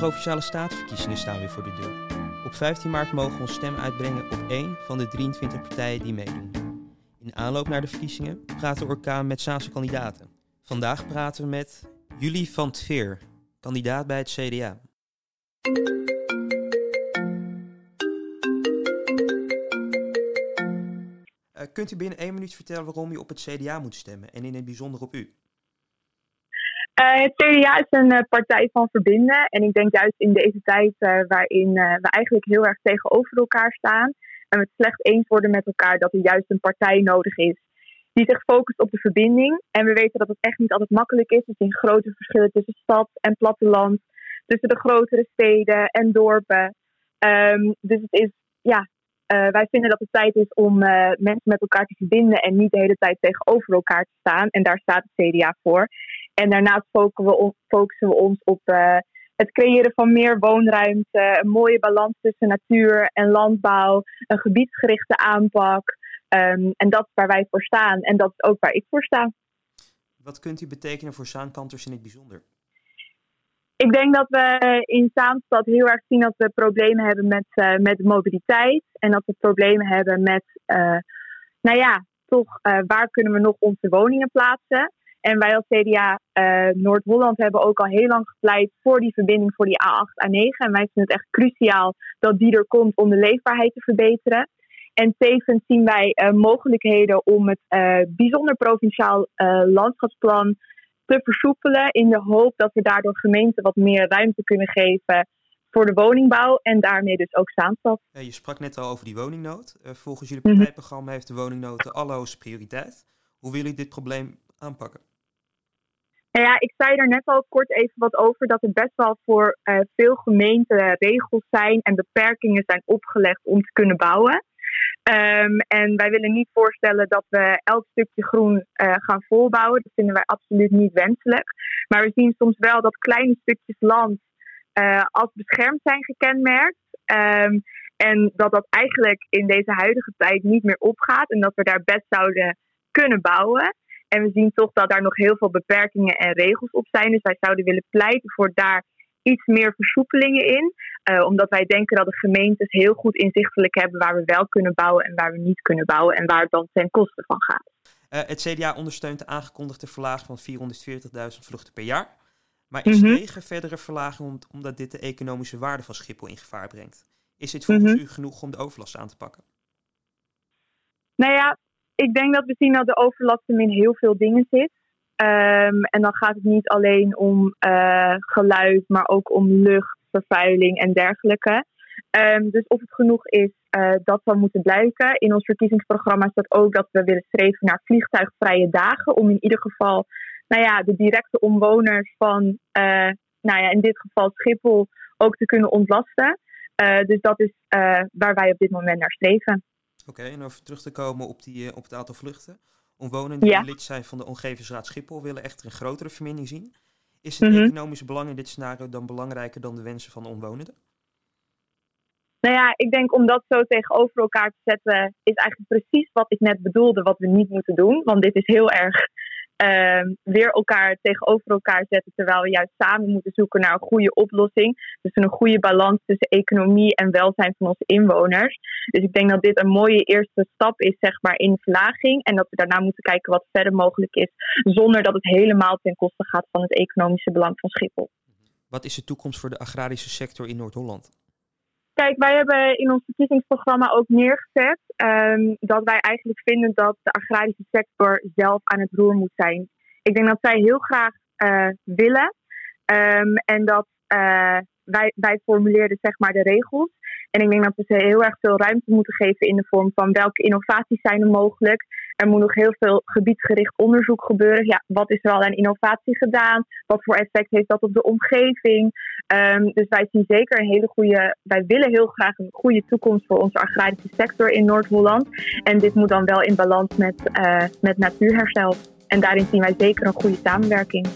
provinciale statenverkiezingen staan weer voor de deur. Op 15 maart mogen we ons stem uitbrengen op één van de 23 partijen die meedoen. In aanloop naar de verkiezingen praat de orkaan met Saanse kandidaten. Vandaag praten we met Julie van Tveer, kandidaat bij het CDA. Uh, kunt u binnen één minuut vertellen waarom je op het CDA moet stemmen en in het bijzonder op u? Uh, het CDA is een uh, partij van verbinden. En ik denk juist in deze tijd uh, waarin we eigenlijk heel erg tegenover elkaar staan. En we het slecht eens worden met elkaar dat er juist een partij nodig is. Die zich focust op de verbinding. En we weten dat het echt niet altijd makkelijk is. Er zijn grote verschillen tussen stad en platteland. Tussen de grotere steden en dorpen. Um, dus het is, ja, wij vinden dat het tijd is om mensen met elkaar te verbinden. En niet de hele tijd tegenover elkaar te staan. En daar staat het CDA voor. En daarnaast focussen we, ons op uh, het creëren van meer woonruimte, een mooie balans tussen natuur en landbouw, een gebiedsgerichte aanpak. Um, en dat is waar wij voor staan en dat is ook waar ik voor sta. Wat kunt u betekenen voor Zaankanters in het bijzonder? Ik denk dat we in Zaanstad heel erg zien dat we problemen hebben met, uh, met mobiliteit. En dat we problemen hebben met, uh, nou ja, toch waar kunnen we nog onze woningen plaatsen. En wij als CDA uh, eh, Noord-Holland hebben ook al heel lang gepleit voor die verbinding voor die A8, A9. En wij vinden het echt cruciaal dat die er komt om de leefbaarheid te verbeteren. En tevens zien wij uh, mogelijkheden om het uh, bijzonder provinciaal landschapsplan te versoepelen. In de hoop dat we daardoor gemeenten wat meer ruimte kunnen geven voor de woningbouw en daarmee dus ook Zaanstad. Je sprak net al over die woningnood. volgens jullie mhm. partijprogramma heeft de woningnood de allerhoogste prioriteit. Hoe willen jullie dit probleem aanpakken? Nou ja, ik zei er net al kort even wat over dat er best wel voor uh, veel gemeenten regels zijn en beperkingen zijn opgelegd om te kunnen bouwen. Um, en wij willen niet voorstellen dat we elk stukje groen uh, gaan volbouwen. Dat vinden wij absoluut niet wenselijk. Maar we zien soms wel dat kleine stukjes land uh, als beschermd zijn gekenmerkt. Um, en dat dat eigenlijk in deze huidige tijd niet meer opgaat. En dat we daar best zouden kunnen bouwen. En we zien toch dat daar nog heel veel beperkingen en regels op zijn. Dus wij zouden willen pleiten voor daar iets meer versoepelingen in. Uh, omdat wij denken dat de gemeentes heel goed inzichtelijk hebben waar we wel kunnen bouwen en waar we niet kunnen bouwen. En waar het dan ten koste van gaat. Uh, het CDA ondersteunt de aangekondigde verlaging van 440.000 vluchten per jaar. Maar is mm tegen verdere verlaging omdat dit de economische waarde van Schiphol in gevaar brengt? Is dit volgens mhm. u genoeg om de overlast aan te pakken? Nou ja, ik denk dat we zien dat de overlast in heel veel dingen zit. Um, en dan gaat het niet alleen om uh, geluid, maar ook om lucht, vervuiling en dergelijke. Um, dus of het genoeg is, uh, dat zal moeten blijken. In ons verkiezingsprogramma staat ook dat we willen streven naar vliegtuigvrije dagen. Om in ieder geval nou ja, de directe omwoners van, uh, nou ja, in dit geval Schiphol, ook te kunnen ontlasten. dus dat is waar wij op dit moment naar streven. Oké, en over terug te komen op, die, eh, op het aantal vluchten. Omwonenden die lid zijn van de Omgevingsraad Schiphol willen echter een grotere vermindering zien. Is het mhm. economische belang in dit scenario dan belangrijker dan de wensen van de omwonenden? Nou ja, ik denk om dat zo tegenover elkaar te zetten, is eigenlijk precies wat ik net bedoelde, wat we niet moeten doen. Want dit is heel erg uh, weer elkaar tegenover elkaar zetten, terwijl we juist samen moeten zoeken naar een goede oplossing. Dus een goede balans tussen economie en welzijn van onze inwoners. Dus ik denk dat dit een mooie eerste stap is, zeg maar, in verlaging. En dat we daarna moeten kijken wat verder mogelijk is, zonder dat het helemaal ten koste gaat van het economische belang van Schiphol. Wat is de toekomst voor de agrarische sector in Noord-Holland? Kijk, wij hebben in ons verkiezingsprogramma ook neergezet um, dat wij eigenlijk vinden dat de agrarische sector zelf aan het roer moet zijn. Ik denk dat zij heel graag uh, willen um, en dat uh, wij, wij formuleerden zeg maar de regels. En ik denk dat we ze heel erg veel ruimte moeten geven in de vorm van welke innovaties zijn er mogelijk. Er moet nog heel veel gebiedsgericht onderzoek gebeuren. Ja, wat is er al aan innovatie gedaan? Wat voor effect heeft dat op de omgeving? Um, dus wij zien zeker een hele goede. Wij willen heel graag een goede toekomst voor onze agrarische sector in Noord-Holland. En dit moet dan wel in balans met, uh, met natuurherstel. En daarin zien wij zeker een goede samenwerking.